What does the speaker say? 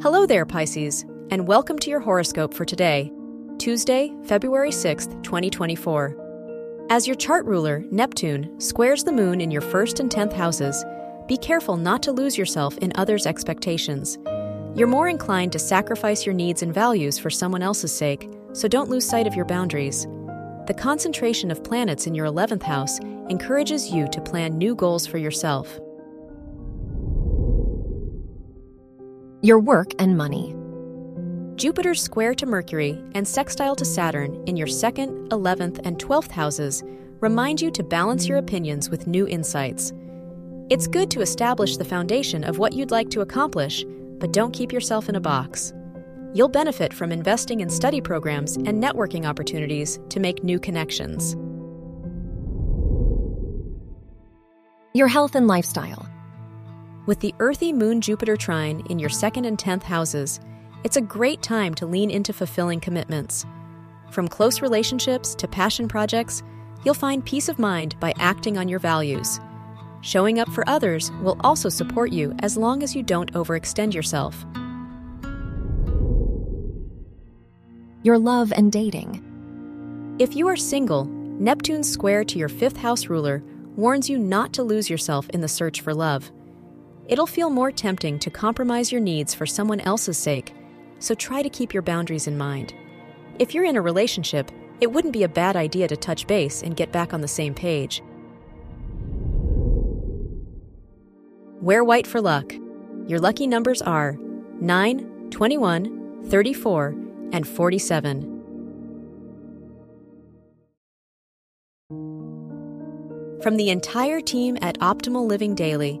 Hello there, Pisces, and welcome to your horoscope for today, Tuesday, February 6th, 2024. As your chart ruler, Neptune, squares the moon in your first and 10th houses, be careful not to lose yourself in others' expectations. You're more inclined to sacrifice your needs and values for someone else's sake, so don't lose sight of your boundaries. The concentration of planets in your 11th house encourages you to plan new goals for yourself. Your work and money. Jupiter's square to Mercury and sextile to Saturn in your 2nd, 11th, and 12th houses remind you to balance your opinions with new insights. It's good to establish the foundation of what you'd like to accomplish, but don't keep yourself in a box. You'll benefit from investing in study programs and networking opportunities to make new connections. Your health and lifestyle. With the earthy Moon Jupiter trine in your second and 10th houses, it's a great time to lean into fulfilling commitments. From close relationships to passion projects, you'll find peace of mind by acting on your values. Showing up for others will also support you as long as you don't overextend yourself. Your love and dating. If you are single, Neptune's square to your fifth house ruler warns you not to lose yourself in the search for love. It'll feel more tempting to compromise your needs for someone else's sake, so try to keep your boundaries in mind. If you're in a relationship, it wouldn't be a bad idea to touch base and get back on the same page. Wear white for luck. Your lucky numbers are 9, 21, 34, and 47. From the entire team at Optimal Living Daily,